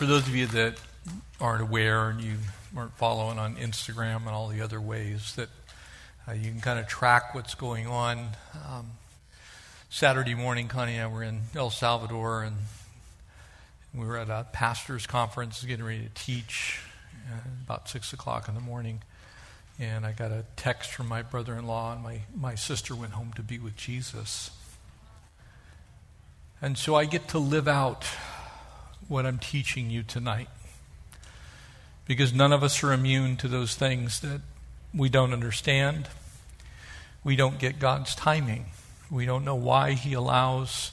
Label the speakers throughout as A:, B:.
A: For those of you that aren't aware and you aren't following on Instagram and all the other ways that uh, you can kind of track what's going on, um, Saturday morning, Connie and I were in El Salvador and we were at a pastor's conference getting ready to teach uh, about 6 o'clock in the morning. And I got a text from my brother in law, and my, my sister went home to be with Jesus. And so I get to live out what I'm teaching you tonight. Because none of us are immune to those things that we don't understand. We don't get God's timing. We don't know why He allows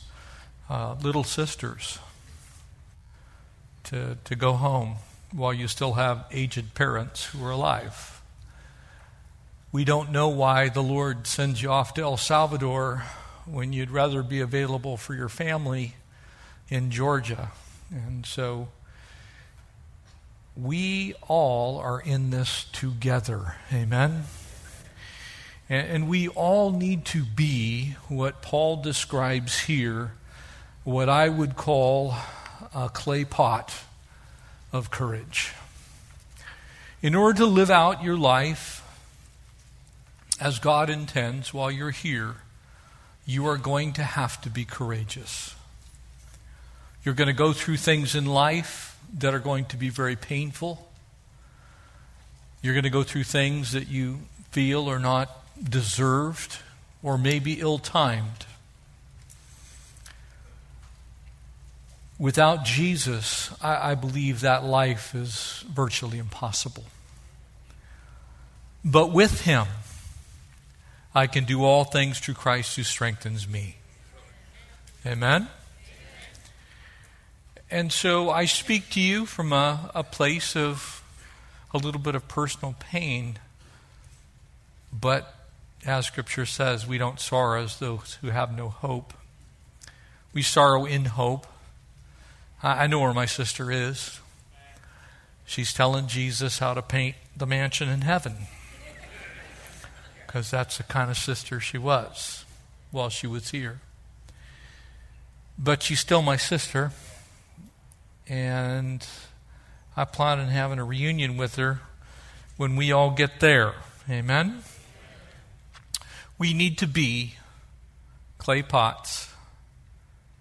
A: uh, little sisters to, to go home while you still have aged parents who are alive. We don't know why the Lord sends you off to El Salvador when you'd rather be available for your family in Georgia. And so we all are in this together. Amen. And, we all need to be what Paul describes here, what I would call a clay pot of courage. In order to live out your life as God intends while you're here, you are going to have to be courageous. You're going to go through things in life that are going to be very painful. You're going to go through things that you feel are not deserved or maybe ill timed. Without Jesus, I, I, believe that life is virtually impossible. But with Him, I can do all things through Christ who strengthens me. Amen? And so I speak to you from a, a place of a little bit of personal pain, but as Scripture says, we don't sorrow as those who have no hope. We sorrow in hope. I know where my sister is. She's telling Jesus how to paint the mansion in heaven. Because that's the kind of sister she was while she was here. But she's still my sister. And I plan on having a reunion with her when we all get there. Amen? We need to be clay pots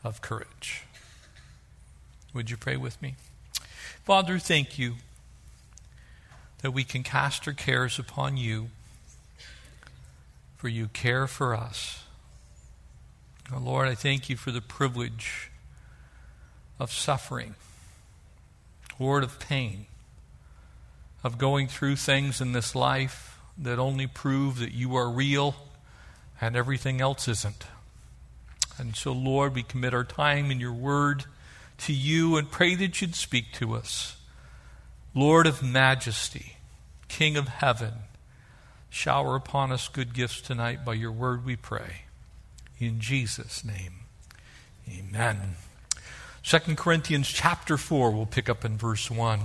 A: of courage. Would you pray with me? Father, thank you that we can cast our cares upon you, for you care for us. Oh, Lord, I thank you for the privilege of suffering, Lord, of pain, of going through things in this life that only prove that you are real and everything else isn't. And so, Lord, we commit our time in your word to you and pray that you'd speak to us. Lord of majesty, King of heaven, shower upon us good gifts tonight by your word, we pray. In Jesus' name, amen. 2 Corinthians chapter 4, we'll pick up in verse 1.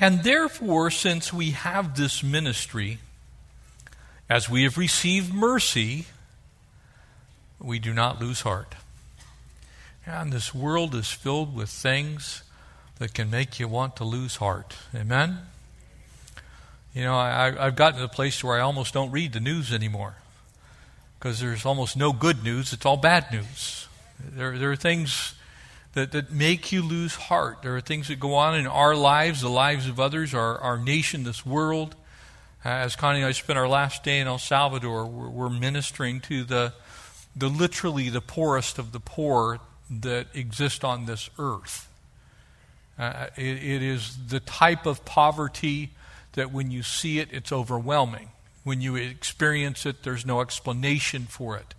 A: And therefore, since we have this ministry, as we have received mercy, we do not lose heart. And this world is filled with things that can make you want to lose heart. Amen? You know, I, have gotten to the place where I almost don't read the news anymore because there's almost no good news, it's all bad news. There, there are things that, that make you lose heart. There are things that go on in our lives, the lives of others, our, our nation, this world. As Connie and I spent our last day in El Salvador, we're, we're ministering to the, the literally the poorest of the poor that exist on this earth. Uh, it, it is the type of poverty that when you see it, it's overwhelming. When you experience it, there's no explanation for it.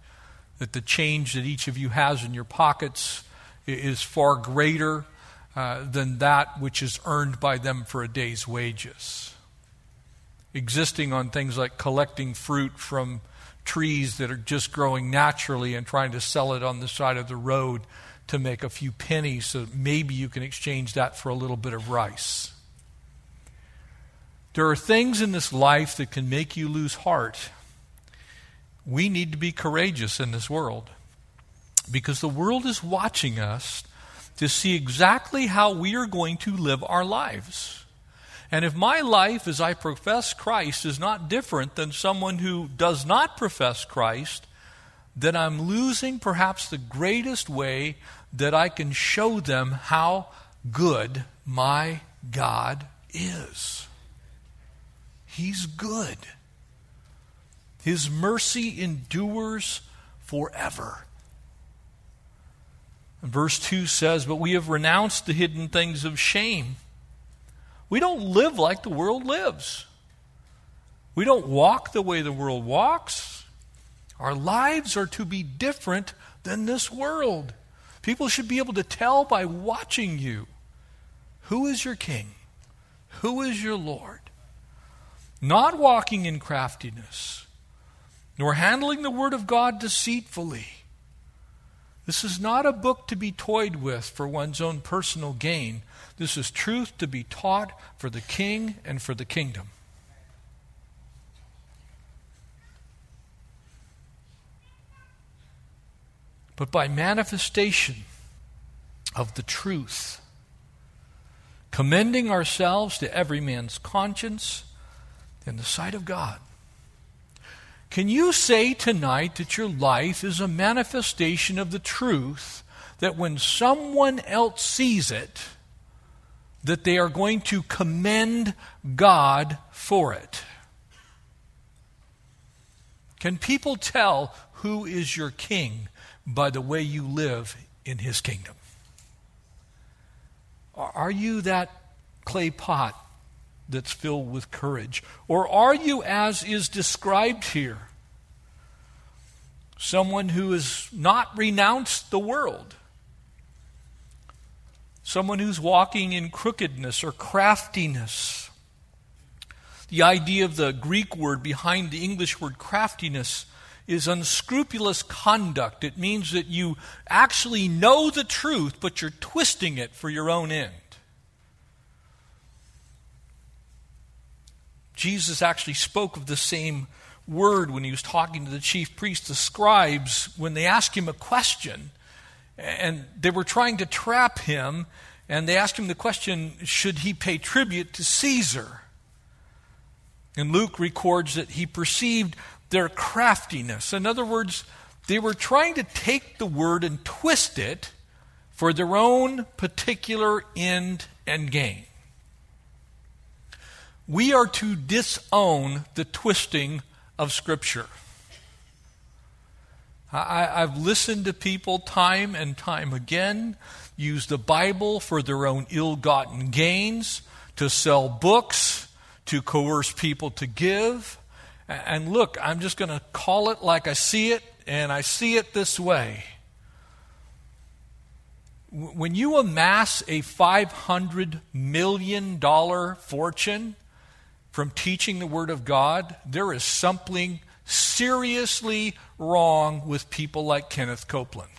A: That the change that each of you has in your pockets is far greater uh, than that which is earned by them for a day's wages. Existing on things like collecting fruit from trees that are just growing naturally and trying to sell it on the side of the road to make a few pennies so maybe you can exchange that for a little bit of rice. There are things in this life that can make you lose heart. We need to be courageous in this world because the world is watching us to see exactly how we are going to live our lives. And if my life as I profess Christ is not different than someone who does not profess Christ, then I'm losing perhaps the greatest way that I can show them how good my God is. He's good. His mercy endures forever. Verse 2 says, But we have renounced the hidden things of shame. We don't live like the world lives. We don't walk the way the world walks. Our lives are to be different than this world. People should be able to tell by watching you who is your king, who is your Lord. Not walking in craftiness, nor handling the word of God deceitfully this is not a book to be toyed with for one's own personal gain. This is truth to be taught for the king and for the kingdom. But by manifestation of the truth, commending ourselves to every man's conscience in the sight of God. Can you say tonight that your life is a manifestation of the truth that when someone else sees it, that they are going to commend God for it? Can people tell who is your king by the way you live in his kingdom? Are you that clay pot that's filled with courage? Or are you, as is described here, someone who has not renounced the world? Someone who's walking in crookedness or craftiness. The idea of the Greek word behind the English word craftiness is unscrupulous conduct. It means that you actually know the truth, but you're twisting it for your own end. Jesus actually spoke of the same word when he was talking to the chief priests, the scribes, when they asked him a question. And they were trying to trap him, and they asked him the question should he pay tribute to Caesar? And Luke records that he perceived their craftiness. In other words, they were trying to take the word and twist it for their own particular end and gain we are to disown the twisting of Scripture. I, have listened to people time and time again use the Bible for their own ill gotten gains, to sell books, to coerce people to give. And look, I'm just going to call it like I see it, and I see it this way. When you amass a $500 million fortune, from teaching the Word of God, there is something seriously wrong with people like Kenneth Copeland.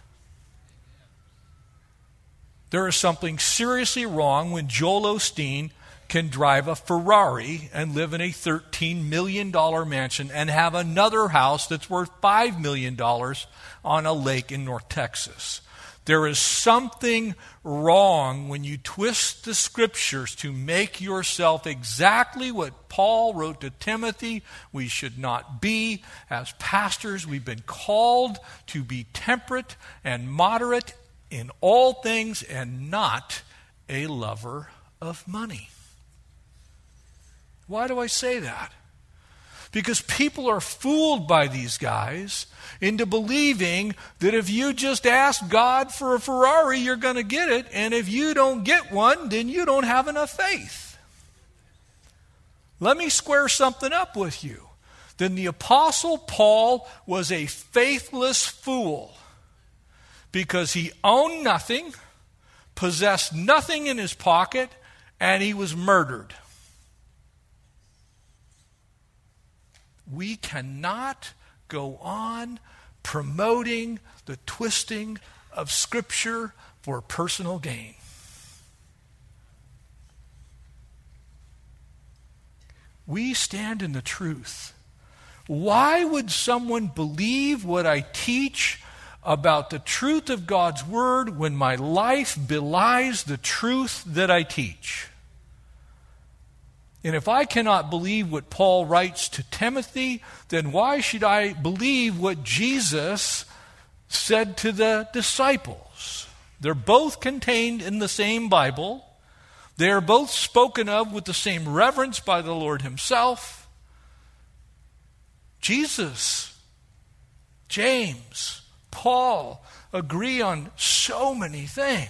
A: There is something seriously wrong when Joel Osteen can drive a Ferrari and live in a $13 million mansion and have another house that's worth $5 million on a lake in North Texas. There is something wrong when you twist the scriptures to make yourself exactly what Paul wrote to Timothy we should not be. As pastors, we've been called to be temperate and moderate in all things and not a lover of money. Why do I say that? Because people are fooled by these guys into believing that if you just ask God for a Ferrari, you're going to get it. And if you don't get one, then you don't have enough faith. Let me square something up with you. Then the Apostle Paul was a faithless fool because he owned nothing, possessed nothing in his pocket, and he was murdered. We cannot go on promoting the twisting of Scripture for personal gain. We stand in the truth. Why would someone believe what I teach about the truth of God's Word when my life belies the truth that I teach. And if I cannot believe what Paul writes to Timothy, then why should I believe what Jesus said to the disciples? They're both contained in the same Bible. They are both spoken of with the same reverence by the Lord Himself. Jesus, James, Paul agree on so many things.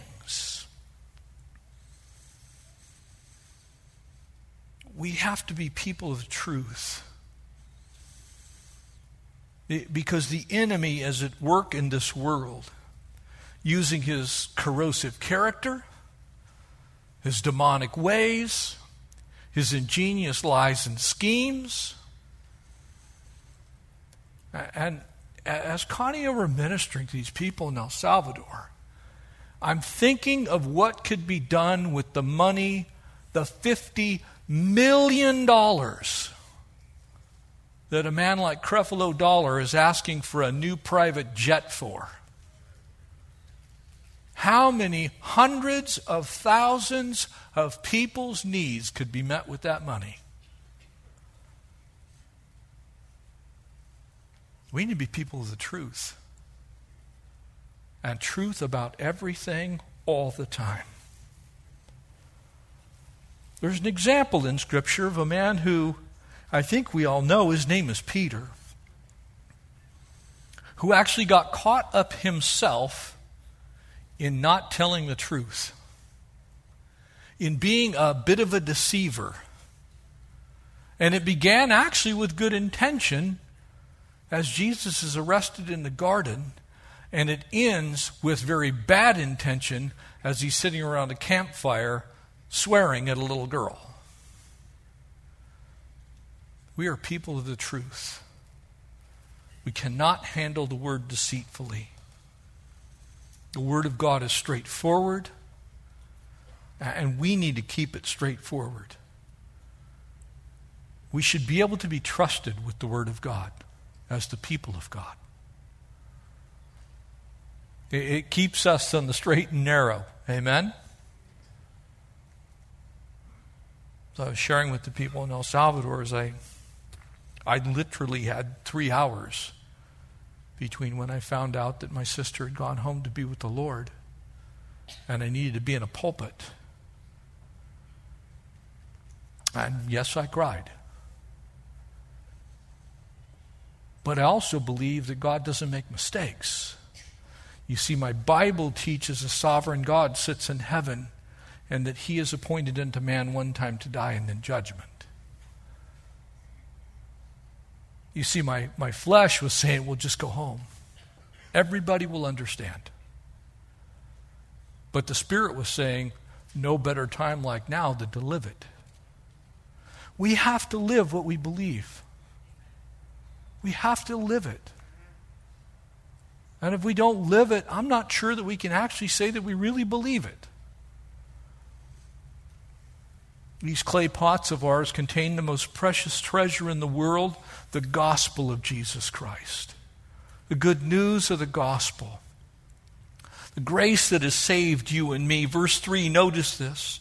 A: We have to be people of truth. Because the enemy is at work in this world, using his corrosive character, his demonic ways, his ingenious lies and schemes. And as Connie were ministering to these people in El Salvador, I'm thinking of what could be done with the money, the $50 million dollars that a man like Creflo Dollar is asking for a new private jet for. How many hundreds of thousands of people's needs could be met with that money? We need to be people of the truth. And truth about everything all the time. There's an example in Scripture of a man who I think we all know his name is Peter, who actually got caught up himself in not telling the truth, in being a bit of a deceiver. And it began actually with good intention, as Jesus is arrested in the garden, and it ends with very bad intention as he's sitting around a campfire swearing at a little girl. We are people of the truth. We cannot handle the word deceitfully. The word of God is straightforward, and we need to keep it straightforward. We should be able to be trusted with the word of God as the people of God. It, keeps us on the straight and narrow. Amen? So I was sharing with the people in El Salvador as I, I literally had three hours between when I found out that my sister had gone home to be with the Lord and I needed to be in a pulpit. And yes, I cried. But I also believe that God doesn't make mistakes. You see, my Bible teaches a sovereign God sits in heaven and that he is appointed unto man one time to die and then judgment. You see, my, my flesh was saying, well, just go home. Everybody will understand. But the Spirit was saying, no better time like now than to live it. We have to live what we believe. We have to live it. And if we don't live it, I'm not sure that we can actually say that we really believe it. These clay pots of ours contain the most precious treasure in the world the gospel of Jesus Christ, the good news of the gospel, the grace that has saved you and me. Verse 3, notice this.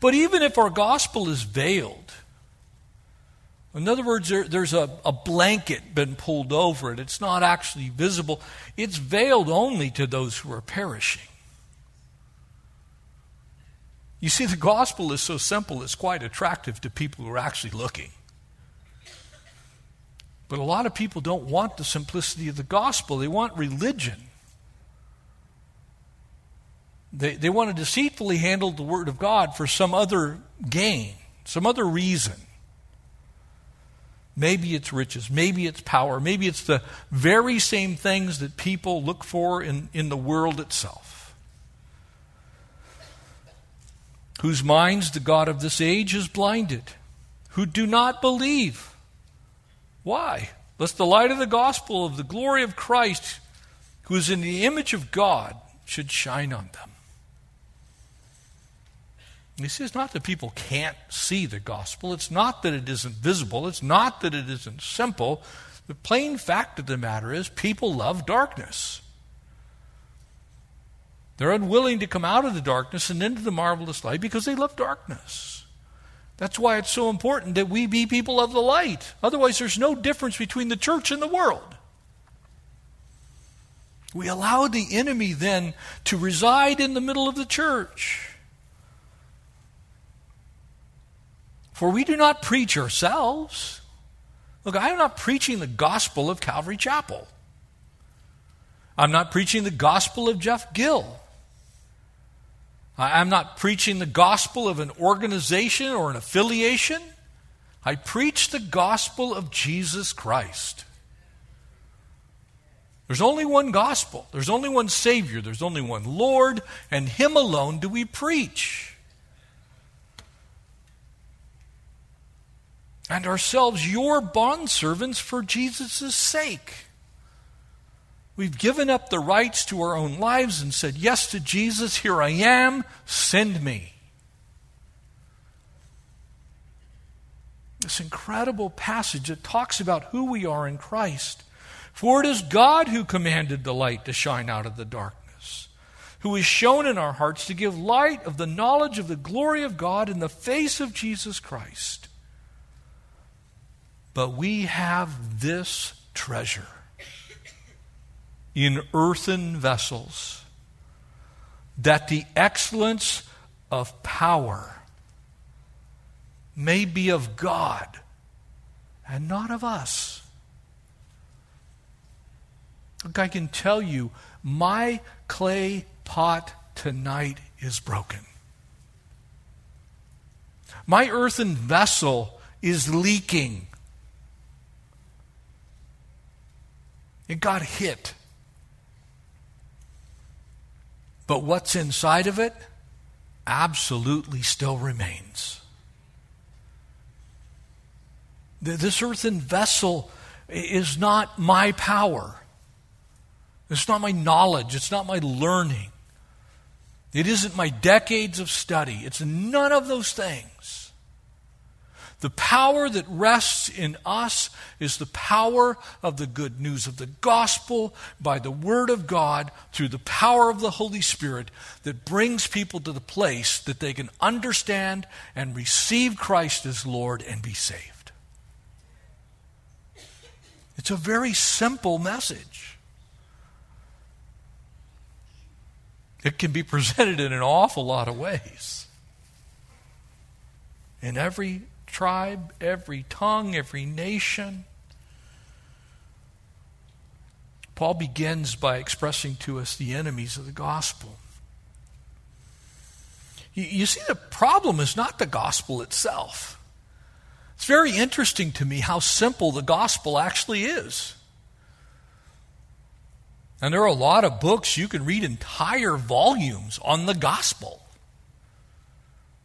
A: But even if our gospel is veiled, in other words, there, there's a, a blanket been pulled over it. It's not actually visible. It's veiled only to those who are perishing. You see, the gospel is so simple, it's quite attractive to people who are actually looking. But a lot of people don't want the simplicity of the gospel, they want religion. They, they want to deceitfully handle the Word of God for some other gain, some other reason. Maybe it's riches. Maybe it's power. Maybe it's the very same things that people look for in, in the world itself. Whose minds the God of this age has blinded, who do not believe. Why? Lest the light of the gospel of the glory of Christ, who is in the image of God, should shine on them. See, it's not that people can't see the gospel. It's not that it isn't visible. It's not that it isn't simple. The plain fact of the matter is people love darkness. They're unwilling to come out of the darkness and into the marvelous light because they love darkness. That's why it's so important that we be people of the light. Otherwise, there's no difference between the church and the world. We allow the enemy then to reside in the middle of the church. For we do not preach ourselves. Look, I am not preaching the gospel of Calvary Chapel. I'm not preaching the gospel of Jeff Gill. I'm not preaching the gospel of an organization or an affiliation. I preach the gospel of Jesus Christ. There's only one gospel. There's only one Savior. There's only one Lord, and Him alone do we preach. And ourselves your bondservants for Jesus' sake. We've given up the rights to our own lives and said yes to Jesus. Here I am. Send me. This incredible passage that talks about who we are in Christ. For it is God who commanded the light to shine out of the darkness, who is shown in our hearts to give light of the knowledge of the glory of God in the face of Jesus Christ. But we have this treasure in earthen vessels, that the excellence of power may be of God and not of us. Look, I can tell you, my clay pot tonight is broken. My earthen vessel is leaking. It got hit. But what's inside of it absolutely still remains. This earthen vessel is not my power. It's not my knowledge. It's not my learning. It isn't my decades of study. It's none of those things. The power that rests in us is the power of the good news of the gospel by the Word of God through the power of the Holy Spirit that brings people to the place that they can understand and receive Christ as Lord and be saved. It's a very simple message. It can be presented in an awful lot of ways. In every tribe, every tongue, every nation. Paul begins by expressing to us the enemies of the gospel. You, see, the problem is not the gospel itself. It's very interesting to me how simple the gospel actually is. And there are a lot of books you can read entire volumes on the gospel.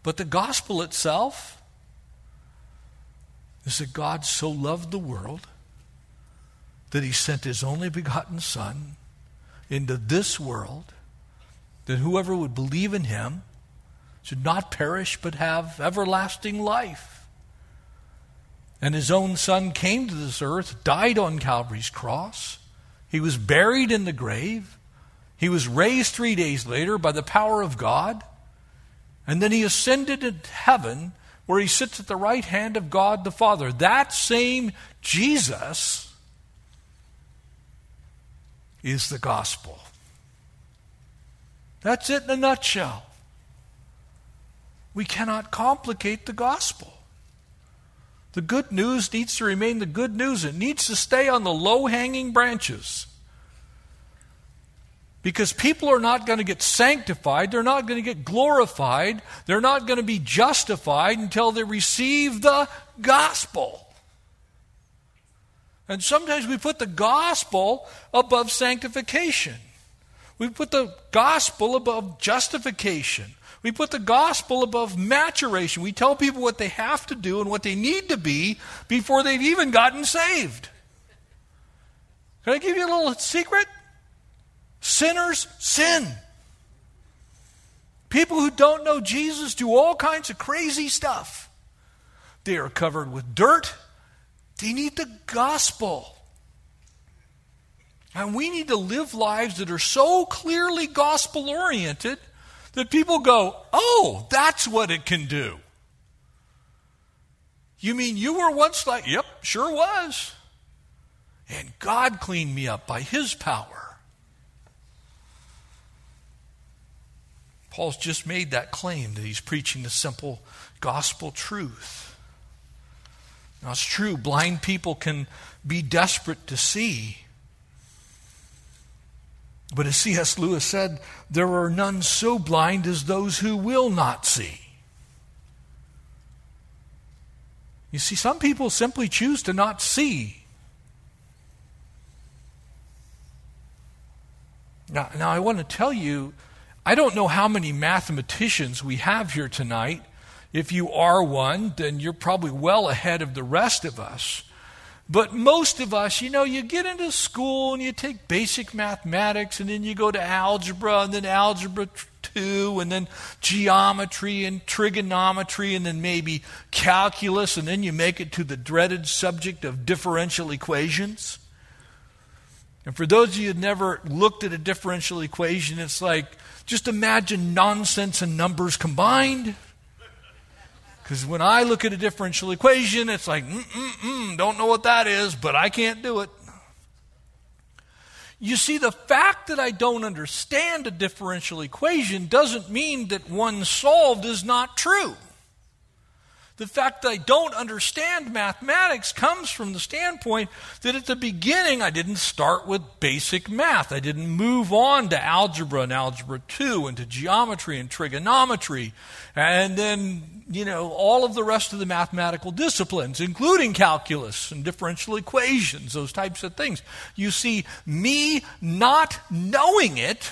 A: But the gospel itself, is that God so loved the world that he sent his only begotten Son into this world that whoever would believe in him should not perish but have everlasting life. And his own Son came to this earth, died on Calvary's cross. He was buried in the grave. He was raised three days later by the power of God. And then he ascended into heaven where he sits at the right hand of God the Father. That same Jesus is the gospel. That's it in a nutshell. We cannot complicate the gospel. The good news needs to remain the good news. It needs to stay on the low hanging branches. Because people are not going to get sanctified, they're not going to get glorified, they're not going to be justified until they receive the gospel. And sometimes we put the gospel above sanctification. We put the gospel above justification. We put the gospel above maturation. We tell people what they have to do and what they need to be before they've even gotten saved. Can I give you a little secret? Sinners sin. People who don't know Jesus do all kinds of crazy stuff. They are covered with dirt. They need the gospel. And we need to live lives that are so clearly gospel oriented that people go, oh, that's what it can do. You mean you were once like, yep, sure was. And God cleaned me up by His power. Paul's just made that claim that he's preaching the simple gospel truth. Now, it's true, blind people can be desperate to see. But as C.S. Lewis said, there are none so blind as those who will not see. You see, some people simply choose to not see. Now, now I want to tell you I don't know how many mathematicians we have here tonight. If you are one, then you're probably well ahead of the rest of us. But most of us, you know, you get into school and you take basic mathematics and then you go to algebra and then algebra 2 and then geometry and trigonometry and then maybe calculus and then you make it to the dreaded subject of differential equations. And for those of you who never looked at a differential equation, it's like just imagine nonsense and numbers combined. Because when I look at a differential equation, it's like, mm, mm, mm, don't know what that is, but I can't do it. You see, the fact that I don't understand a differential equation doesn't mean that one solved is not true. The fact that I don't understand mathematics comes from the standpoint that at the beginning I didn't start with basic math. I didn't move on to algebra and algebra 2 and to geometry and trigonometry and then, you know, all of the rest of the mathematical disciplines, including calculus and differential equations, those types of things. You see, me not knowing it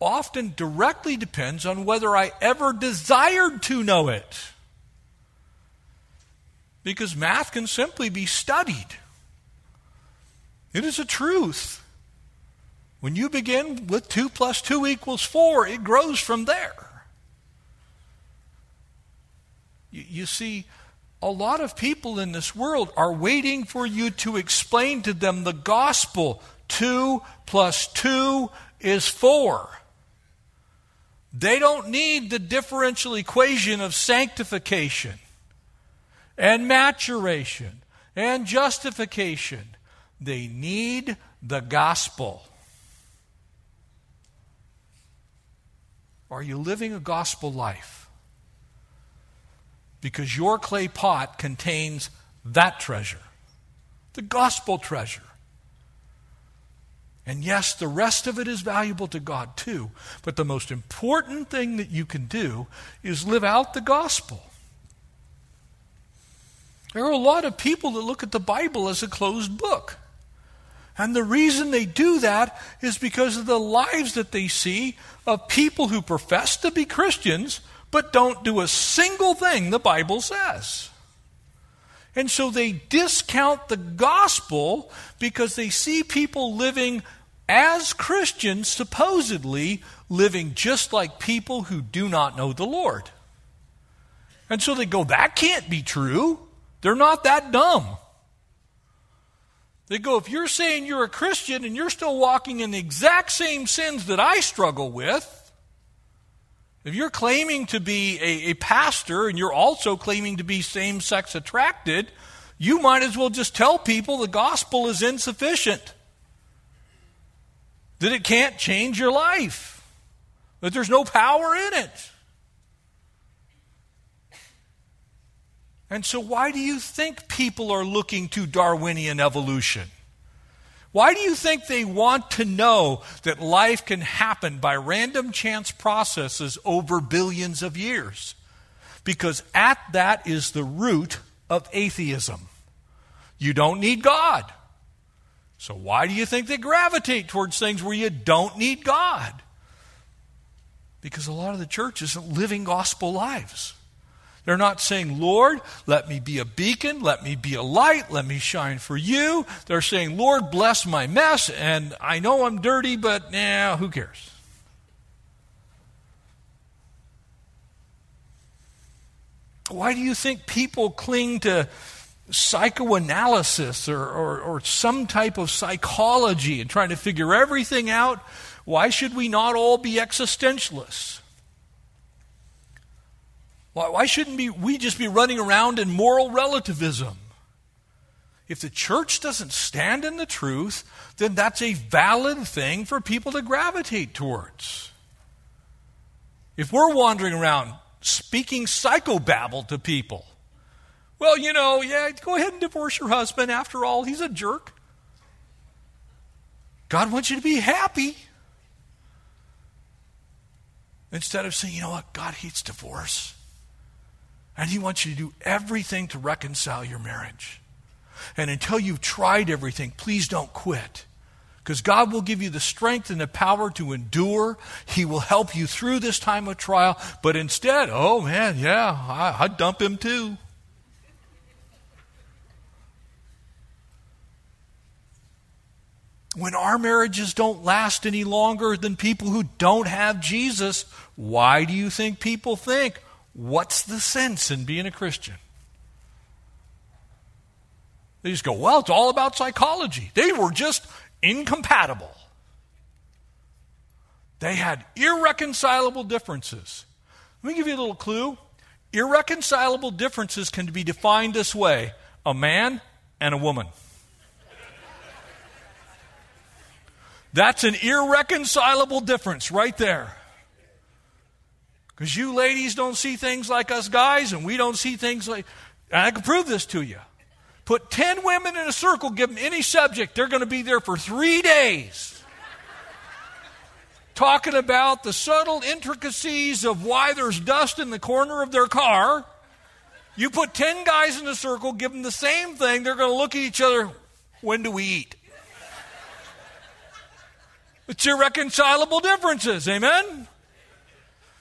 A: often directly depends on whether I ever desired to know it. Because math can simply be studied. It is a truth. When you begin with 2 plus 2 equals 4, it grows from there. You, you see, a lot of people in this world are waiting for you to explain to them the gospel. 2 plus 2 is 4. They don't need the differential equation of sanctification and maturation and justification. They need the gospel. Are you living a gospel life? Because your clay pot contains that treasure, the gospel treasure. And yes, the rest of it is valuable to God too. But the most important thing that you can do is live out the gospel. There are a lot of people that look at the Bible as a closed book. And the reason they do that is because of the lives that they see of people who profess to be Christians but don't do a single thing the Bible says. And so they discount the gospel because they see people living as Christians, supposedly living just like people who do not know the Lord. And so they go, that can't be true. They're not that dumb. They go, if you're saying you're a Christian and you're still walking in the exact same sins that I struggle with, if you're claiming to be a, a pastor and you're also claiming to be same sex attracted, you might as well just tell people the gospel is insufficient that it can't change your life, that there's no power in it. And so, why do you think people are looking to Darwinian evolution? Why do you think they want to know that life can happen by random chance processes over billions of years? Because at that is the root of atheism. You don't need God. So, why do you think they gravitate towards things where you don't need God? Because a lot of the church isn't living gospel lives. They're not saying, Lord, let me be a beacon, let me be a light, let me shine for you. They're saying, Lord, bless my mess, and I know I'm dirty, but nah, who cares? Why do you think people cling to psychoanalysis or, or, or, some type of psychology and trying to figure everything out, why should we not all be existentialists? Why, why shouldn't we, we just be running around in moral relativism? If the church doesn't stand in the truth, then that's a valid thing for people to gravitate towards. If we're wandering around speaking psychobabble to people, well, you know, yeah, go ahead and divorce your husband. After all, he's a jerk. God wants you to be happy. Instead of saying, you know what, God hates divorce. And He wants you to do everything to reconcile your marriage. And until you've tried everything, please don't quit. Because God will give you the strength and the power to endure. He will help you through this time of trial. But instead, oh man, yeah, I, I'd dump him too. When our marriages don't last any longer than people who don't have Jesus, why do you think people think, what's the sense in being a Christian? They just go, well, it's all about psychology. They were just incompatible. They had irreconcilable differences. Let me give you a little clue. Irreconcilable differences can be defined this way a man and a woman. That's an irreconcilable difference right there. Because you ladies don't see things like us guys, and we don't see things like. I can prove this to you. Put 10 women in a circle, give them any subject, they're going to be there for three days. Talking about the subtle intricacies of why there's dust in the corner of their car. You put 10 guys in a circle, give them the same thing, they're going to look at each other. When do we eat? It's irreconcilable differences. Amen?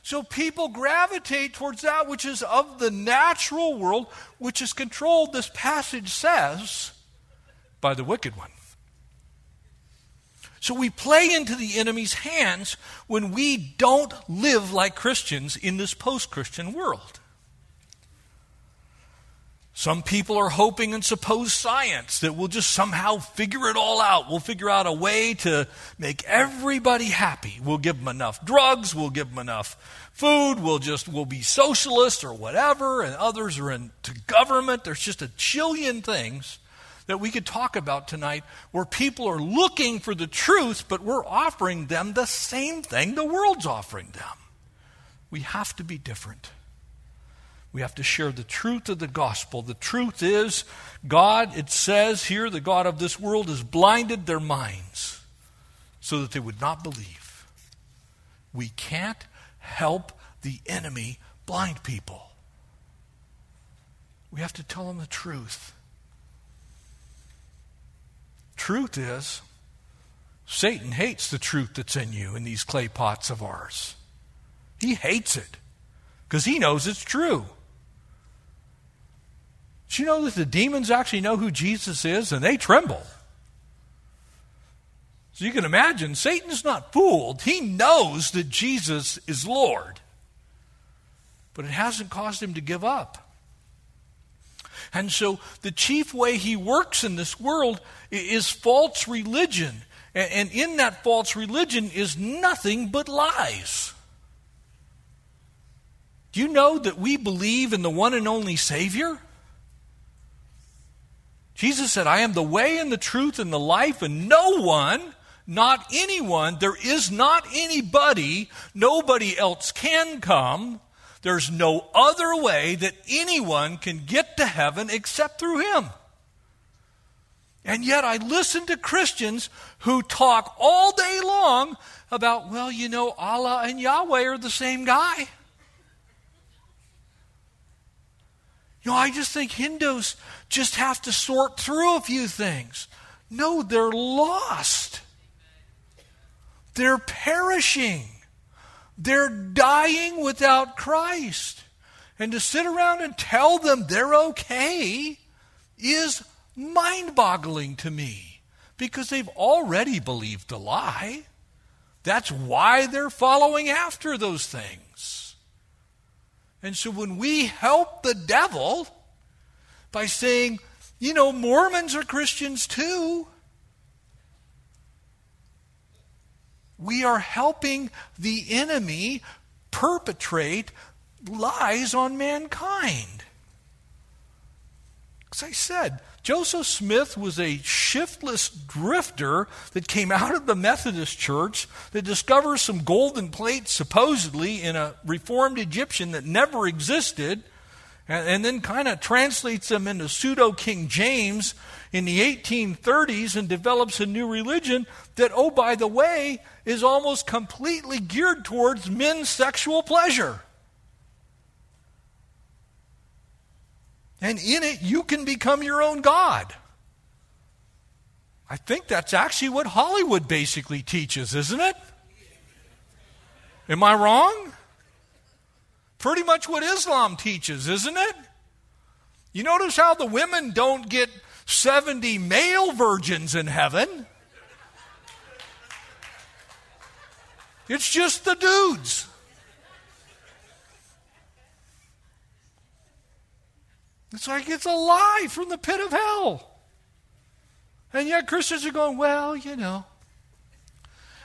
A: So people gravitate towards that which is of the natural world, which is controlled, this passage says, by the wicked one. So we play into the enemy's hands when we don't live like Christians in this post Christian world. Some people are hoping in supposed science that we'll just somehow figure it all out. We'll figure out a way to make everybody happy. We'll give them enough drugs, we'll give them enough food, we'll just we'll be socialists or whatever, and others are into government. There's just a chillion things that we could talk about tonight where people are looking for the truth, but we're offering them the same thing the world's offering them. We have to be different. We have to share the truth of the gospel. The truth is, God, it says here, the God of this world has blinded their minds so that they would not believe. We can't help the enemy blind people. We have to tell them the truth. Truth is, Satan hates the truth that's in you in these clay pots of ours. He hates it because he knows it's true. Do you know that the demons actually know who Jesus is and they tremble? So you can imagine, Satan's not fooled. He knows that Jesus is Lord. But it hasn't caused him to give up. And so the chief way he works in this world is false religion. And in that false religion is nothing but lies. Do you know that we believe in the one and only Savior? Jesus said, I am the way and the truth and the life, and no one, not anyone, there is not anybody, nobody else can come. There's no other way that anyone can get to heaven except through him. And yet I listen to Christians who talk all day long about, well, you know, Allah and Yahweh are the same guy. You know, I just think Hindus just have to sort through a few things. No, they're lost. They're perishing. They're dying without Christ. And to sit around and tell them they're okay is mind boggling to me because they've already believed the lie. That's why they're following after those things. And so when we help the devil, by saying, You know, Mormons are Christians too. We are helping the enemy perpetrate lies on mankind. As I said, Joseph Smith was a shiftless drifter that came out of the Methodist Church that discovers some golden plates, supposedly, in a reformed Egyptian that never existed, and, then kind of translates them into pseudo King James in the 1830s and develops a new religion that, oh, by the way, is almost completely geared towards men's sexual pleasure. And in it, you can become your own God. I think that's actually what Hollywood basically teaches, isn't it? Am I wrong? Pretty much what Islam teaches, isn't it? You notice how the women don't get 70 male virgins in heaven. It's just the dudes. It's like it's a lie from the pit of hell. And yet Christians are going, well, you know.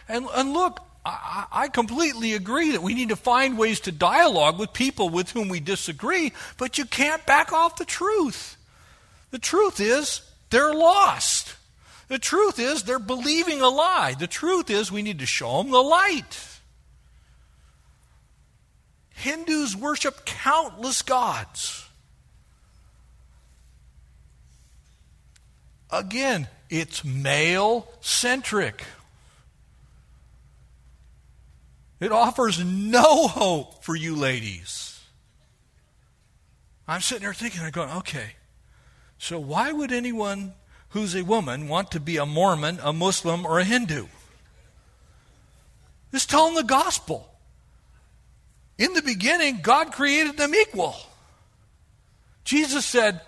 A: And, and look, I, I completely agree that we need to find ways to dialogue with people with whom we disagree, but you can't back off the truth. The truth is they're lost. The truth is they're believing a lie. The truth is we need to show them the light. Hindus worship countless gods. Again, it's male centric. It offers no hope for you ladies. I'm sitting there thinking, I'm going, okay, so why would anyone who's a woman want to be a Mormon, a Muslim, or a Hindu? Just tell them the gospel. In the beginning, God created them equal. Jesus said,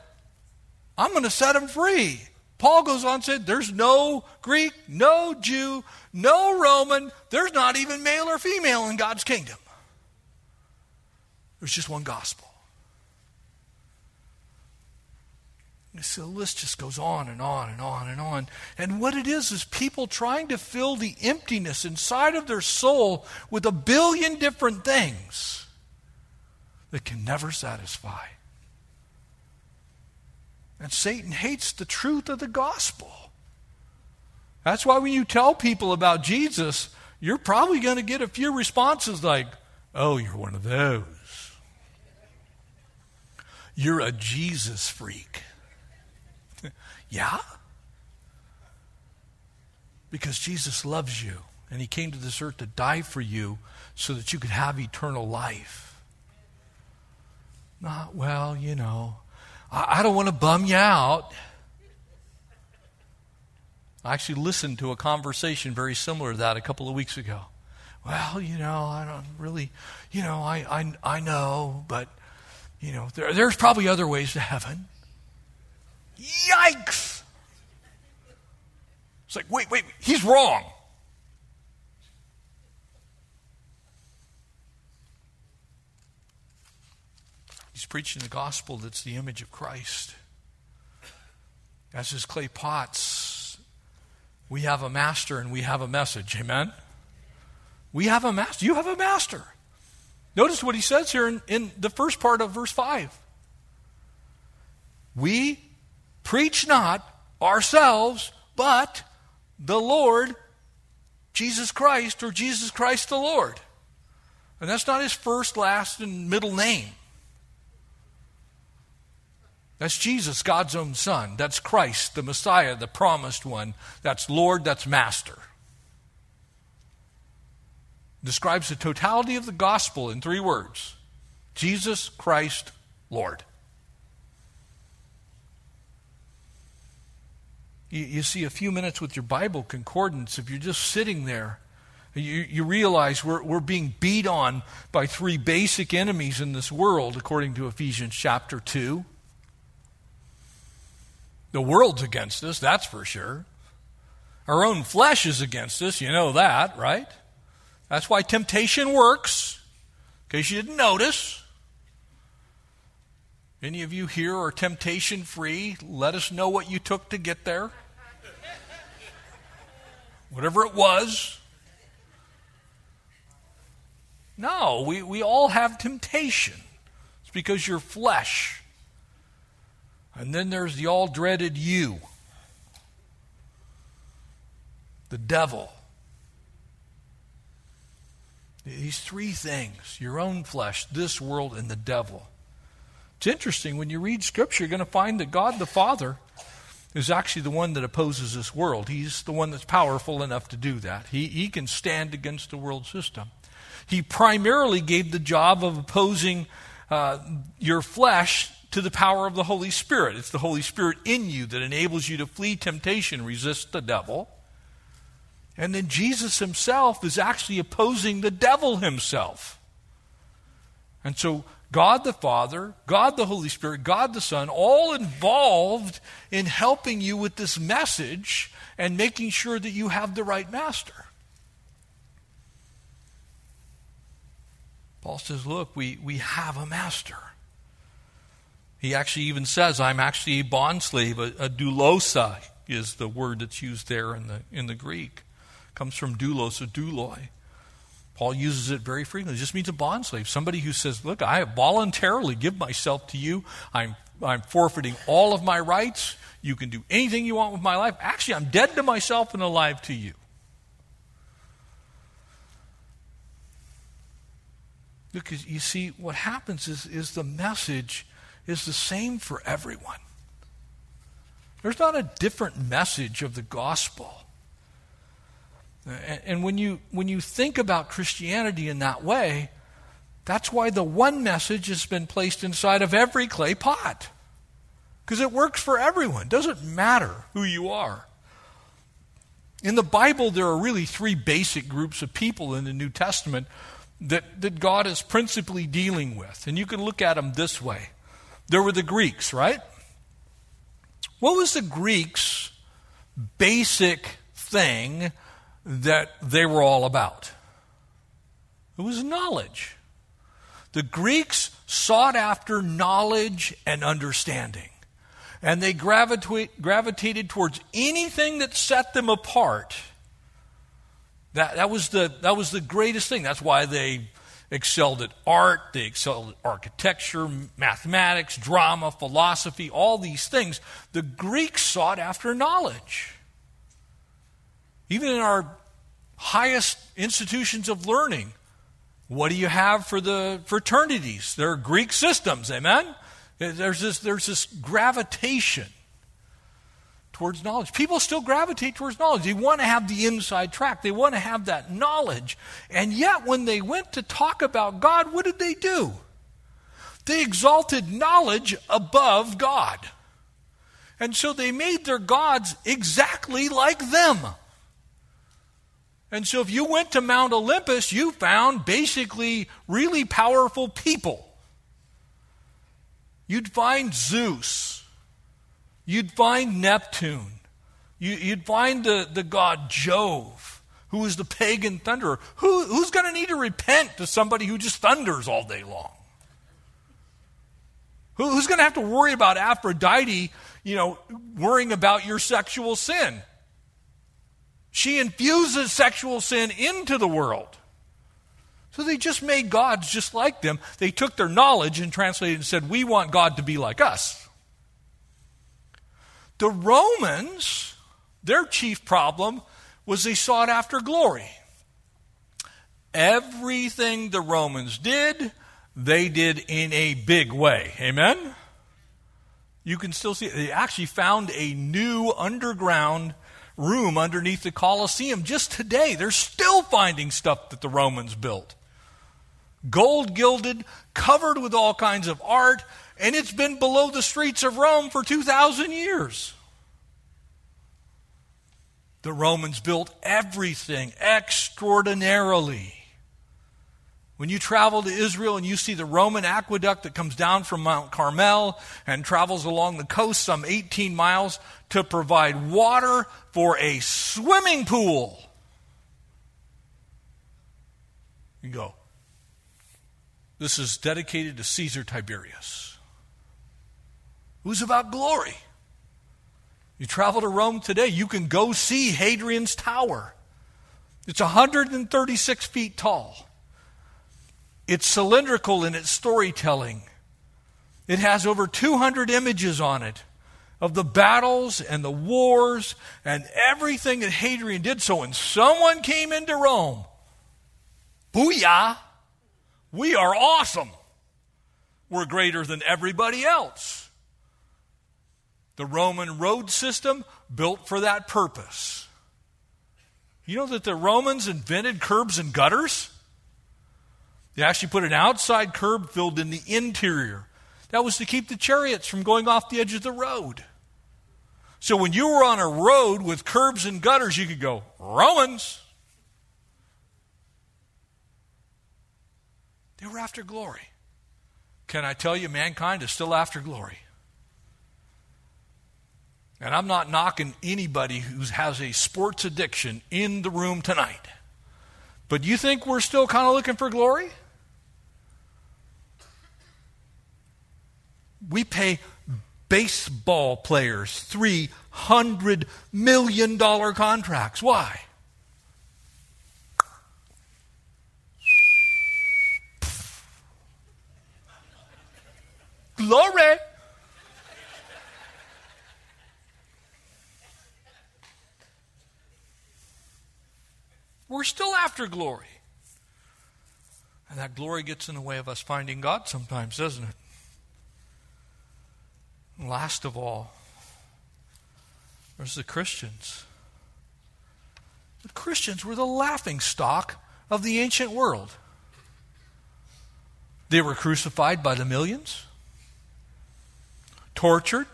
A: I'm going to set them free. Paul goes on and said, There's no Greek, no Jew, no Roman, there's not even male or female in God's kingdom. There's just one gospel. So the list just goes on and on and on and on. And what it is is people trying to fill the emptiness inside of their soul with a billion different things that can never satisfy. And Satan hates the truth of the gospel. That's why when you tell people about Jesus, you're probably going to get a few responses like, oh, you're one of those. You're a Jesus freak. yeah? Because Jesus loves you, and He came to this earth to die for you so that you could have eternal life. Not, well, you know, I, I don't want to bum you out. I actually listened to a conversation very similar to that a couple of weeks ago. Well, you know, I don't really, you know, I, I, I know, but, you know, there, there's probably other ways to heaven. Yikes! It's like, wait, wait, he's wrong. He's preaching the gospel that's the image of Christ. As his clay pots, we have a master and we have a message. Amen? We have a master. You have a master. Notice what he says here in, in the first part of verse 5. We preach not ourselves, but the Lord Jesus Christ or Jesus Christ the Lord. And that's not his first, last, and middle name. That's Jesus, God's own Son. That's Christ, the Messiah, the promised one. That's Lord, that's Master. Describes the totality of the gospel in three words Jesus Christ, Lord. You, you, see, a few minutes with your Bible concordance, if you're just sitting there, you, you realize we're, we're being beat on by three basic enemies in this world, according to Ephesians chapter 2. The world's against us, that's for sure. Our own flesh is against us, you know that, right? That's why temptation works, in case you didn't notice. Any of you here are temptation free? Let us know what you took to get there. Whatever it was. No, we, we all have temptation. It's because you're flesh. And then there's the all dreaded you, the devil. These three things your own flesh, this world, and the devil. It's interesting when you read Scripture, you're going to find that God the Father is actually the one that opposes this world. He's the one that's powerful enough to do that. He, he can stand against the world system. He primarily gave the job of opposing uh, your flesh to the power of the Holy Spirit. It's the Holy Spirit in you that enables you to flee temptation, resist the devil. And then Jesus himself is actually opposing the devil himself. And so God the Father, God the Holy Spirit, God the Son, all involved in helping you with this message and making sure that you have the right master. Paul says, Look, we, we have a master. He actually even says, I'm actually a bond slave. A, a doulosa is the word that's used there in the, in the Greek comes from doulos a douloi. Paul uses it very frequently. It just means a bond slave, somebody who says, Look, I voluntarily give myself to you. I'm, I'm forfeiting all of my rights. You can do anything you want with my life. Actually, I'm dead to myself and alive to you. Because you see, what happens is, is the message is the same for everyone. There's not a different message of the gospel. And when you, when you think about Christianity in that way, that's why the one message has been placed inside of every clay pot. Because it works for everyone. It doesn't matter who you are. In the Bible, there are really three basic groups of people in the New Testament that, that God is principally dealing with. And you can look at them this way. There were the Greeks, right? What was the Greeks' basic thing that they were all about. It was knowledge. The Greeks sought after knowledge and understanding. And they gravitated towards anything that set them apart. That, that, was the, that was the greatest thing. That's why they excelled at art, they excelled at architecture, mathematics, drama, philosophy, all these things. The Greeks sought after knowledge. Even in our highest institutions of learning, what do you have for the fraternities? They're Greek systems, amen? There's this, there's this gravitation towards knowledge. People still gravitate towards knowledge. They want to have the inside track, they want to have that knowledge. And yet, when they went to talk about God, what did they do? They exalted knowledge above God. And so they made their gods exactly like them. And so if you went to Mount Olympus, you found basically really powerful people. You'd find Zeus. You'd find Neptune. You, would find the, the god Jove, who is the pagan thunderer. Who, who's going to need to repent to somebody who just thunders all day long? Who, who's going to have to worry about Aphrodite, you know, worrying about your sexual sin? She infuses sexual sin into the world. So they just made gods just like them. They took their knowledge and translated and said, We want God to be like us. The Romans, their chief problem was they sought after glory. Everything the Romans did, they did in a big way. Amen? You can still see it. They actually found a new underground room underneath the Colosseum just today. They're still finding stuff that the Romans built. Gold gilded, covered with all kinds of art, and it's been below the streets of Rome for 2,000 years. The Romans built everything extraordinarily. When you travel to Israel and you see the Roman aqueduct that comes down from Mount Carmel and travels along the coast some 18 miles to provide water for a swimming pool. You go, this is dedicated to Caesar Tiberius. It was about glory. You travel to Rome today, you can go see Hadrian's Tower. It's 136 feet tall. It's cylindrical in its storytelling. It has over 200 images on it of the battles and the wars and everything that Hadrian did. So when someone came into Rome, booyah, we are awesome. We're greater than everybody else. The Roman road system built for that purpose. You know that the Romans invented curbs and gutters? They actually put an outside curb filled in the interior. That was to keep the chariots from going off the edge of the road. So when you were on a road with curbs and gutters, you could go, Romans. They were after glory. Can I tell you, mankind is still after glory? And I'm not knocking anybody who has a sports addiction in the room tonight. But you think we're still kind of looking for glory? We pay baseball players $300 million contracts. Why? Glory. We're still after glory. And that glory gets in the way of us finding God sometimes, doesn't it? And last of all, there's the Christians. The Christians were the laughing stock of the ancient world. They were crucified by the millions, tortured,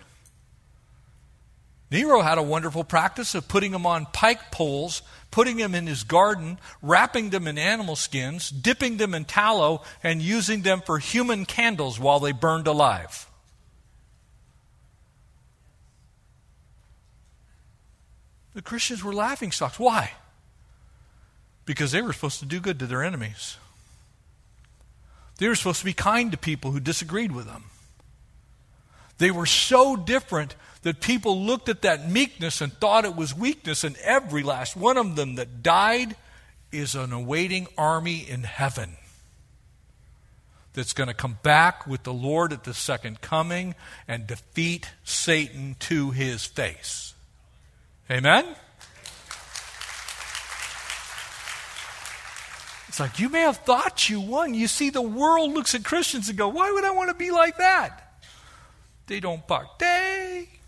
A: Nero had a wonderful practice of putting them on pike poles, putting them in his garden, wrapping them in animal skins, dipping them in tallow, and using them for human candles while they burned alive. The Christians were laughing stocks. Why? Because they were supposed to do good to their enemies. They were supposed to be kind to people who disagreed with them. They were so different that people looked at that meekness and thought it was weakness, and every last one of them that died is an awaiting army in heaven that's going to come back with the Lord at the second coming and defeat Satan to his face. Amen? It's like you may have thought you won. You see, the world looks at Christians and go, Why would I want to be like that? They don't partake.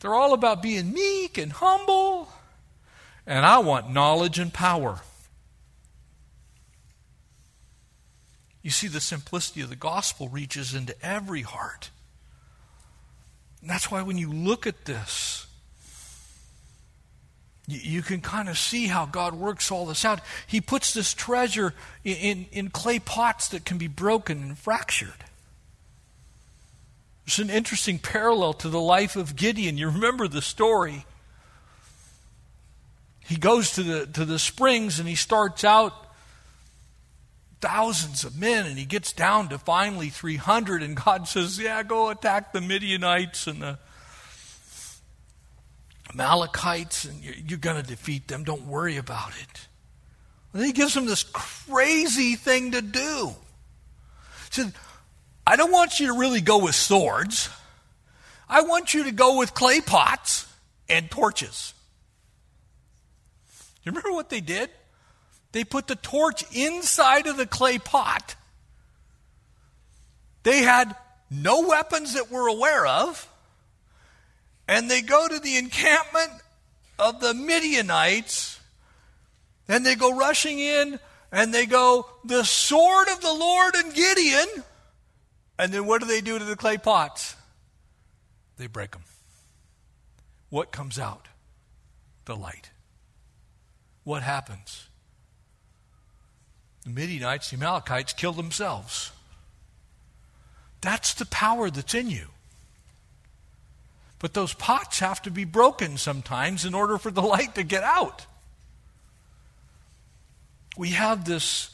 A: They're all about being meek and humble. And I want knowledge and power. You see, the simplicity of the gospel reaches into every heart. And that's why when you look at this, you, you can kind of see how God works all this out. He puts this treasure in, in, in clay pots that can be broken and fractured. There's an interesting parallel to the life of Gideon. You remember the story. He goes to the, to the springs and he starts out thousands of men and he gets down to finally 300 and God says, Yeah, go attack the Midianites and the Amalekites and you're, you're going to defeat them. Don't worry about it. And he gives him this crazy thing to do. He said, I don't want you to really go with swords. I want you to go with clay pots and torches. You remember what they did? They put the torch inside of the clay pot. They had no weapons that we're aware of. And they go to the encampment of the Midianites and they go rushing in and they go, The sword of the Lord and Gideon. And then what do they do to the clay pots? They break them. What comes out? The light. What happens? The Midianites, the Amalekites, kill themselves. That's the power that's in you. But those pots have to be broken sometimes in order for the light to get out. We have this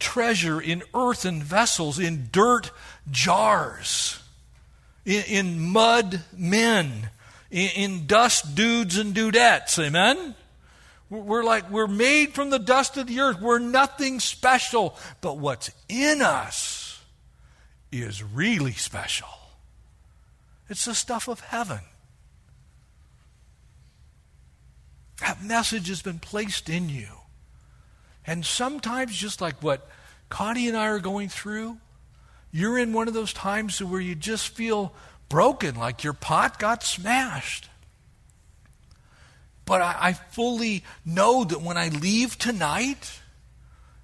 A: treasure in earthen vessels, in dirt jars. in, in mud men, in, in dust dudes and dudettes. Amen? We're like, we're made from the dust of the earth. We're nothing special. But what's in us is really special. It's the stuff of heaven. That message has been placed in you. And sometimes, just like what Connie and I are going through, you're in one of those times where you just feel broken, like your pot got smashed. But I, I fully know that when I leave tonight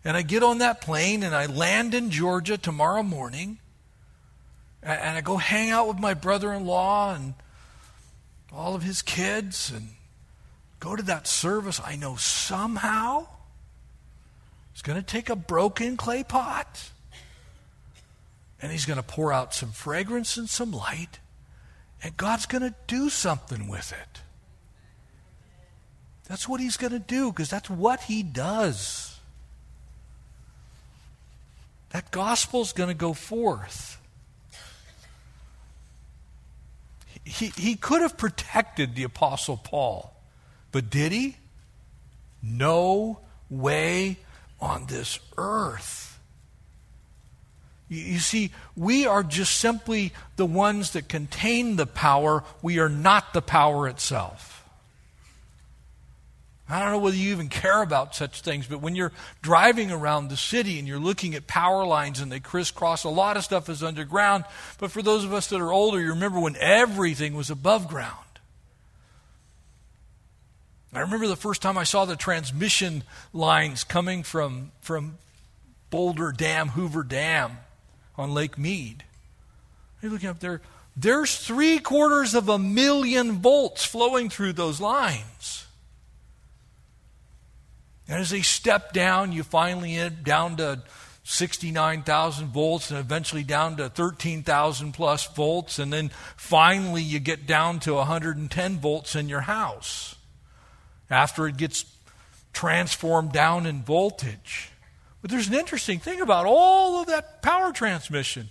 A: and I get on that plane and I land in Georgia tomorrow morning and, I go hang out with my brother in law and all of his kids and go to that service, I know somehow he's going to take a broken clay pot and he's going to pour out some fragrance and some light, and God's going to do something with it. That's what he's going to do because that's what he does. That gospel's going to go forth. He, he could have protected the Apostle Paul, but did he? No way on this earth. You, you see, we are just simply the ones that contain the power. We are not the power itself. I don't know whether you even care about such things, but when you're driving around the city and you're looking at power lines and they crisscross, a lot of stuff is underground. But for those of us that are older, you remember when everything was above ground. I remember the first time I saw the transmission lines coming from, from Boulder Dam, Hoover Dam on Lake Mead. You're looking up there, there's three quarters of a million volts flowing through those lines. And as they step down, you finally end down to 69,000 volts and eventually down to 13,000 plus volts. And then finally you get down to 110 volts in your house after it gets transformed down in voltage. But there's an interesting thing about all of that power transmission.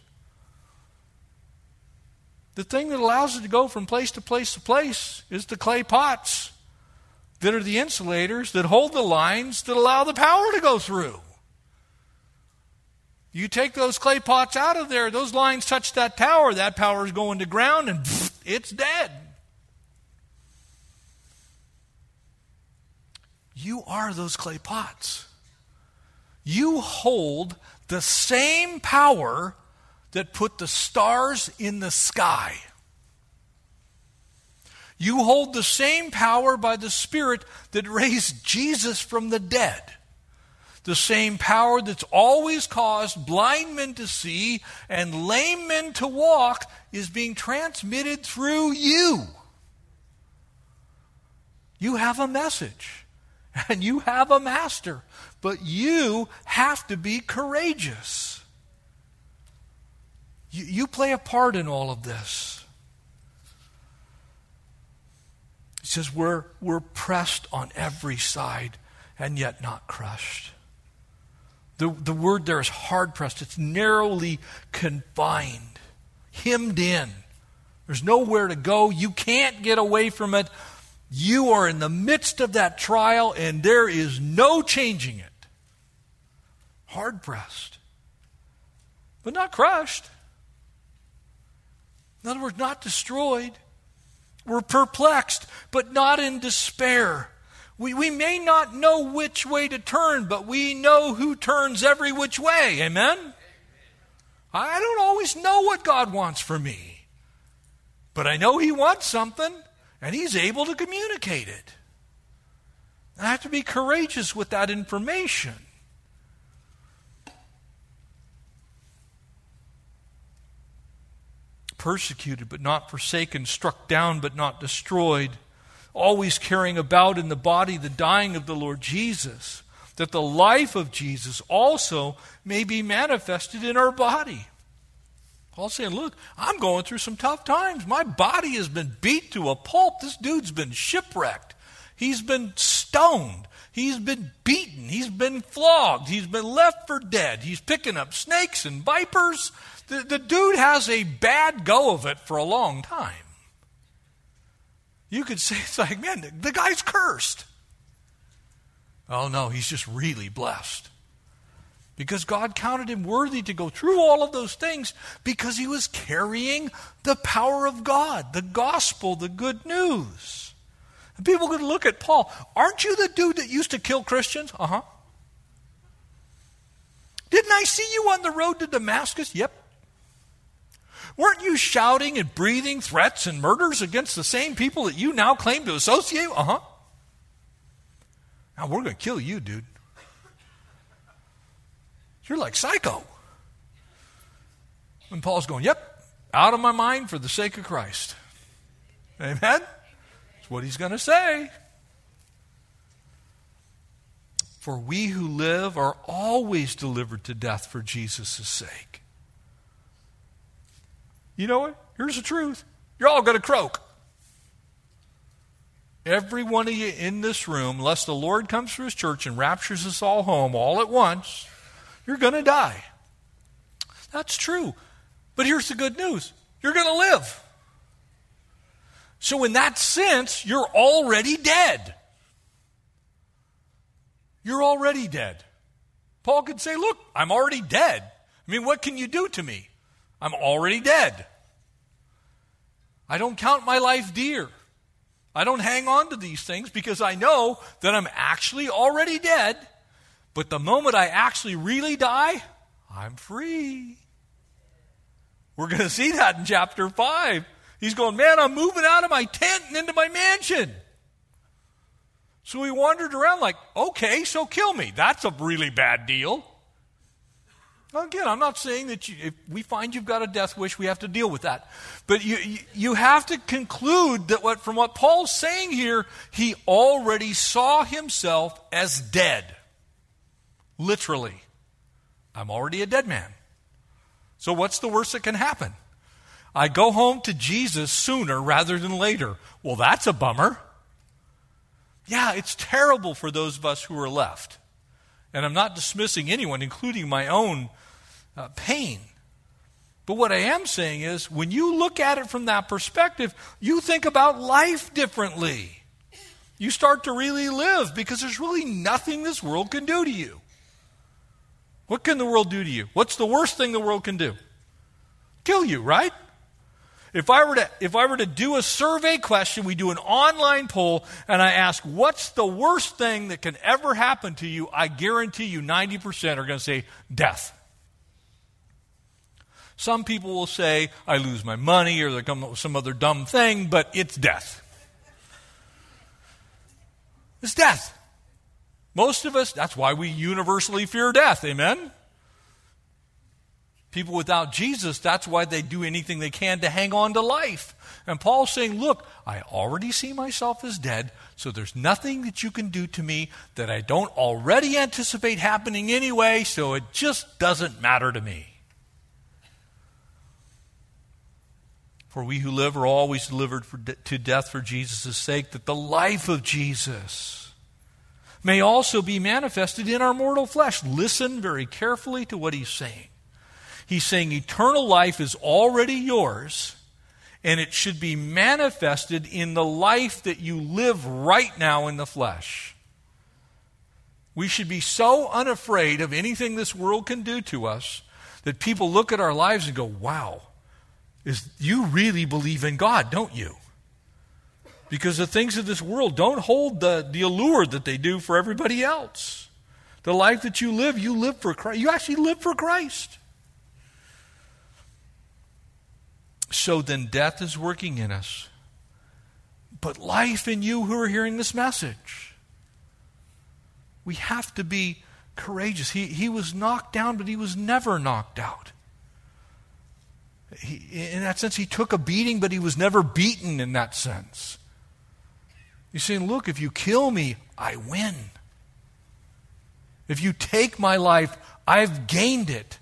A: The thing that allows it to go from place to place to place is the clay pots that are the insulators that hold the lines that allow the power to go through. You take those clay pots out of there, those lines touch that tower, that power is going to ground, and it's dead. You are those clay pots. You hold the same power that put the stars in the sky. You hold the same power by the Spirit that raised Jesus from the dead. The same power that's always caused blind men to see and lame men to walk is being transmitted through you. You have a message and you have a master, but you have to be courageous. You, you play a part in all of this. He says, we're, we're pressed on every side and yet not crushed. The, the word there is hard pressed, it's narrowly confined, hemmed in. There's nowhere to go. You can't get away from it. You are in the midst of that trial, and there is no changing it. Hard pressed, but not crushed. In other words, not destroyed. We're perplexed, but not in despair. We, we may not know which way to turn, but we know who turns every which way. Amen? I don't always know what God wants for me, but I know He wants something, and He's able to communicate it. I have to be courageous with that information. persecuted but not forsaken, struck down but not destroyed, always carrying about in the body the dying of the Lord Jesus, that the life of Jesus also may be manifested in our body. Paul's saying, Look, I'm going through some tough times. My body has been beat to a pulp. This dude's been shipwrecked. He's been stoned. He's been beaten. He's been flogged. He's been left for dead. He's picking up snakes and vipers. The, the dude has a bad go of it for a long time. You could say, it's like, man, the guy's cursed. Oh, no, he's just really blessed. Because God counted him worthy to go through all of those things because he was carrying the power of God, the gospel, the good news. And people could look at Paul. Aren't you the dude that used to kill Christians? Uh huh. Didn't I see you on the road to Damascus? Yep. Weren't you shouting and breathing threats and murders against the same people that you now claim to associate? Uh huh. Now we're going to kill you, dude. You're like psycho. And Paul's going, Yep, out of my mind for the sake of Christ. Amen? That's what he's going to say. For we who live are always delivered to death for Jesus' sake. You know what? Here's the truth. You're all going to croak. Every one of you in this room, unless the Lord comes through his church and raptures us all home all at once, you're going to die. That's true. But here's the good news you're going to live. So, in that sense, you're already dead. You're already dead. Paul could say, Look, I'm already dead. I mean, what can you do to me? I'm already dead. I don't count my life dear. I don't hang on to these things because I know that I'm actually already dead but the moment I actually really die, I'm free. We're going to see that in chapter 5. He's going, Man, I'm moving out of my tent and into my mansion. So he wandered around like, Okay, so kill me. That's a really bad deal. Again, I'm not saying that you, if we find you've got a death wish, we have to deal with that. But you, you, have to conclude that what, from what Paul's saying here, he already saw himself as dead. Literally. I'm already a dead man. So, what's the worst that can happen? I go home to Jesus sooner rather than later. Well, that's a bummer. Yeah, it's terrible for those of us who are left. And I'm not dismissing anyone, including my own uh, pain. But what I am saying is, when you look at it from that perspective, you think about life differently. You start to really live because there's really nothing this world can do to you. What can the world do to you? What's the worst thing the world can do? Kill you, right? If I were to if I were to do a survey question, we do an online poll and I ask what's the worst thing that can ever happen to you, I guarantee you 90% are going to say death. Some people will say I lose my money or they come up with some other dumb thing, but it's death. It's death. Most of us, that's why we universally fear death. Amen? People without Jesus, that's why they do anything they can to hang on to life. And Paul's saying, Look, I already see myself as dead, so there's nothing that you can do to me that I don't already anticipate happening anyway, so it just doesn't matter to me. For we who live are always delivered de- to death for Jesus' sake, that the life of Jesus may also be manifested in our mortal flesh. Listen very carefully to what he's saying. He's saying eternal life is already yours, and it should be manifested in the life that you live right now in the flesh. We should be so unafraid of anything this world can do to us that people look at our lives and go, wow, is, you really believe in God, don't you? Because the things of this world don't hold the, the allure that they do for everybody else. The life that you live, you live for Christ. You actually live for Christ. So then death is working in us. But life in you who are hearing this message. We have to be courageous. He, he was knocked down, but he was never knocked out. He, in that sense, he took a beating, but he was never beaten in that sense. He's saying, Look, if you kill me, I win. If you take my life, I've gained it.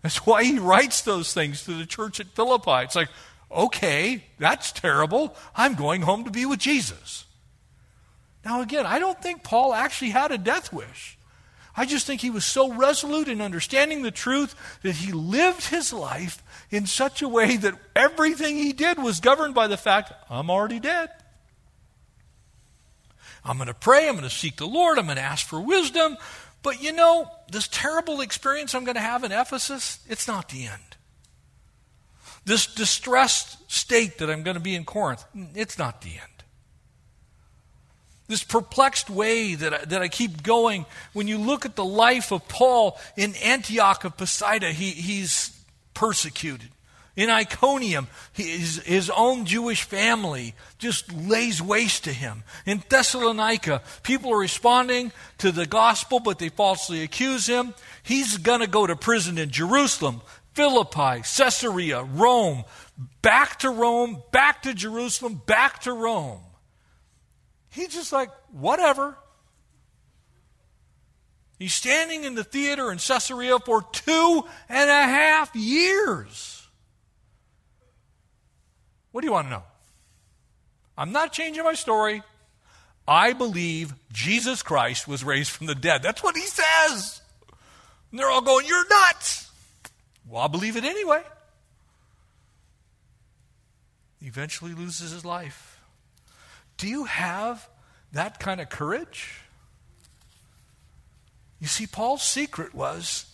A: That's why he writes those things to the church at Philippi. It's like, okay, that's terrible. I'm going home to be with Jesus. Now, again, I don't think Paul actually had a death wish. I just think he was so resolute in understanding the truth that he lived his life in such a way that everything he did was governed by the fact, I'm already dead. I'm going to pray, I'm going to seek the Lord, I'm going to ask for wisdom. But you know, this terrible experience I'm going to have in Ephesus, it's not the end. This distressed state that I'm going to be in Corinth, it's not the end. This perplexed way that I, that I keep going, when you look at the life of Paul in Antioch of Pisidia, he, he's persecuted. In Iconium, his, his own Jewish family just lays waste to him. In Thessalonica, people are responding to the gospel, but they falsely accuse him. He's going to go to prison in Jerusalem, Philippi, Caesarea, Rome, back to Rome, back to Jerusalem, back to Rome. He's just like, whatever. He's standing in the theater in Caesarea for two and a half years. What do you want to know? I'm not changing my story. I believe Jesus Christ was raised from the dead. That's what he says. And they're all going, You're nuts. Well, I'll believe it anyway. He eventually loses his life. Do you have that kind of courage? You see, Paul's secret was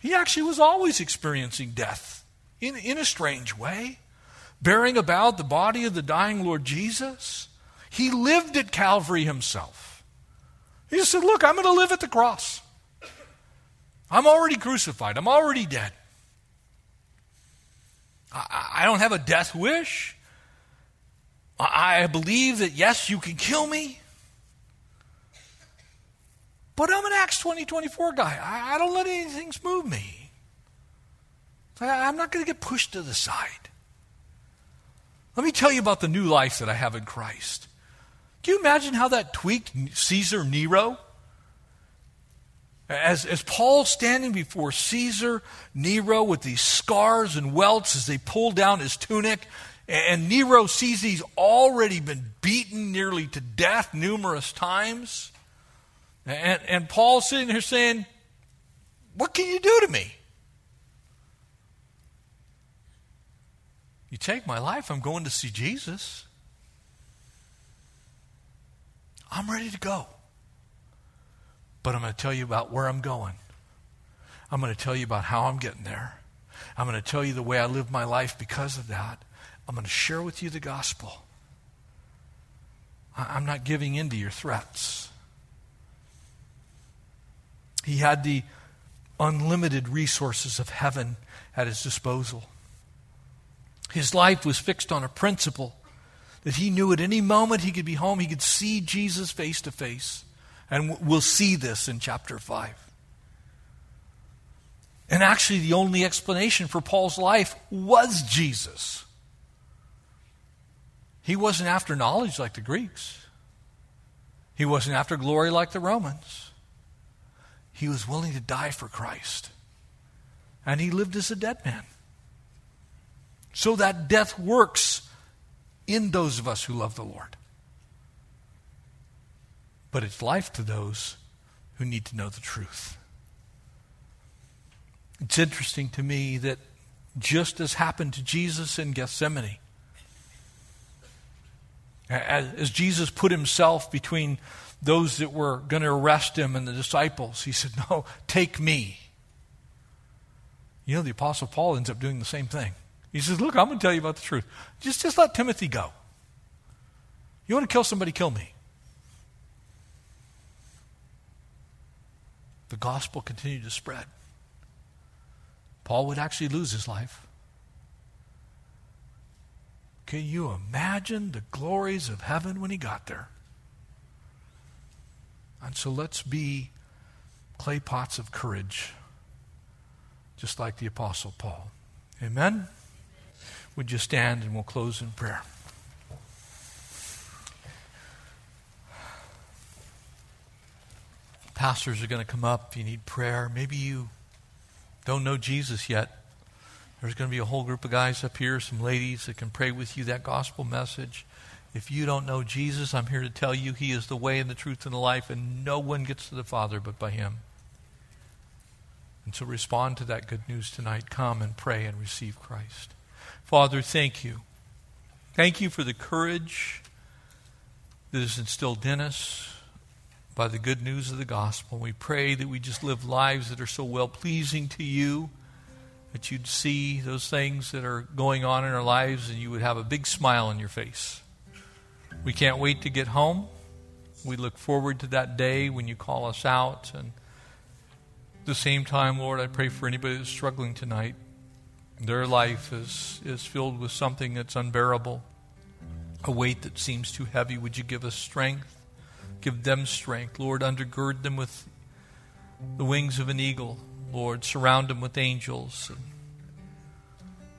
A: he actually was always experiencing death in, in a strange way, bearing about the body of the dying Lord Jesus. He lived at Calvary himself. He just said, Look, I'm going to live at the cross. I'm already crucified, I'm already dead. I, I don't have a death wish. I believe that, yes, you can kill me. But I'm an Acts 20 24 guy. I, I don't let anything move me. I, I'm not going to get pushed to the side. Let me tell you about the new life that I have in Christ. Can you imagine how that tweaked Caesar Nero? As, as Paul's standing before Caesar Nero with these scars and welts as they pull down his tunic, and Nero sees he's already been beaten nearly to death numerous times. And, and Paul's sitting here saying, What can you do to me? You take my life, I'm going to see Jesus. I'm ready to go. But I'm going to tell you about where I'm going. I'm going to tell you about how I'm getting there. I'm going to tell you the way I live my life because of that. I'm going to share with you the gospel. I'm not giving in to your threats. He had the unlimited resources of heaven at his disposal. His life was fixed on a principle that he knew at any moment he could be home, he could see Jesus face to face. And we'll see this in chapter 5. And actually, the only explanation for Paul's life was Jesus. He wasn't after knowledge like the Greeks, he wasn't after glory like the Romans. He was willing to die for Christ. And he lived as a dead man. So that death works in those of us who love the Lord. But it's life to those who need to know the truth. It's interesting to me that just as happened to Jesus in Gethsemane, as, Jesus put himself between those that were going to arrest him and the disciples, he said, No, take me. You know, the Apostle Paul ends up doing the same thing. He says, Look, I'm going to tell you about the truth. Just, just let Timothy go. You want to kill somebody, kill me. The gospel continued to spread. Paul would actually lose his life. Can you imagine the glories of heaven when he got there? And so let's be clay pots of courage, just like the Apostle Paul. Amen? Would you stand and we'll close in prayer? Pastors are going to come up. If you need prayer, maybe you don't know Jesus yet. There's going to be a whole group of guys up here, some ladies that can pray with you that gospel message. If you don't know Jesus, I'm here to tell you He is the way and the truth and the life, and no one gets to the Father but by Him. And so respond to that good news tonight. Come and pray and receive Christ. Father, thank you. Thank you for the courage that is instilled in us by the good news of the gospel. We pray that we just live lives that are so well pleasing to you that you'd see those things that are going on in our lives and you would have a big smile on your face. We can't wait to get home. We look forward to that day when you call us out. And at the same time, Lord, I pray for anybody that's struggling tonight. Their life is, is filled with something that's unbearable, a weight that seems too heavy. Would you give us strength? Give them strength. Lord, undergird them with the wings of an eagle. Lord, surround them with angels. And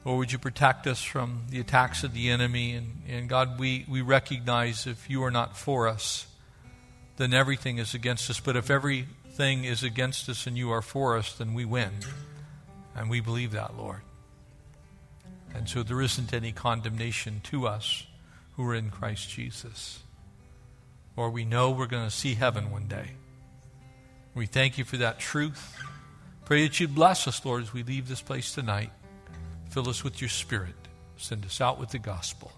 A: Lord, would you protect us from the attacks of the enemy? And, and God, we, we recognize if you are not for us, then everything is against us. But if everything is against us and you are for us, then we win. And we believe that, Lord. And so there isn't any condemnation to us who are in Christ Jesus. Or we know we're going to see heaven one day. We thank you for that truth. Pray that you'd bless us, Lord, as we leave this place tonight. Fill us with your Spirit. Send us out with the gospel.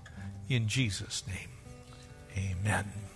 A: In Jesus' name, amen.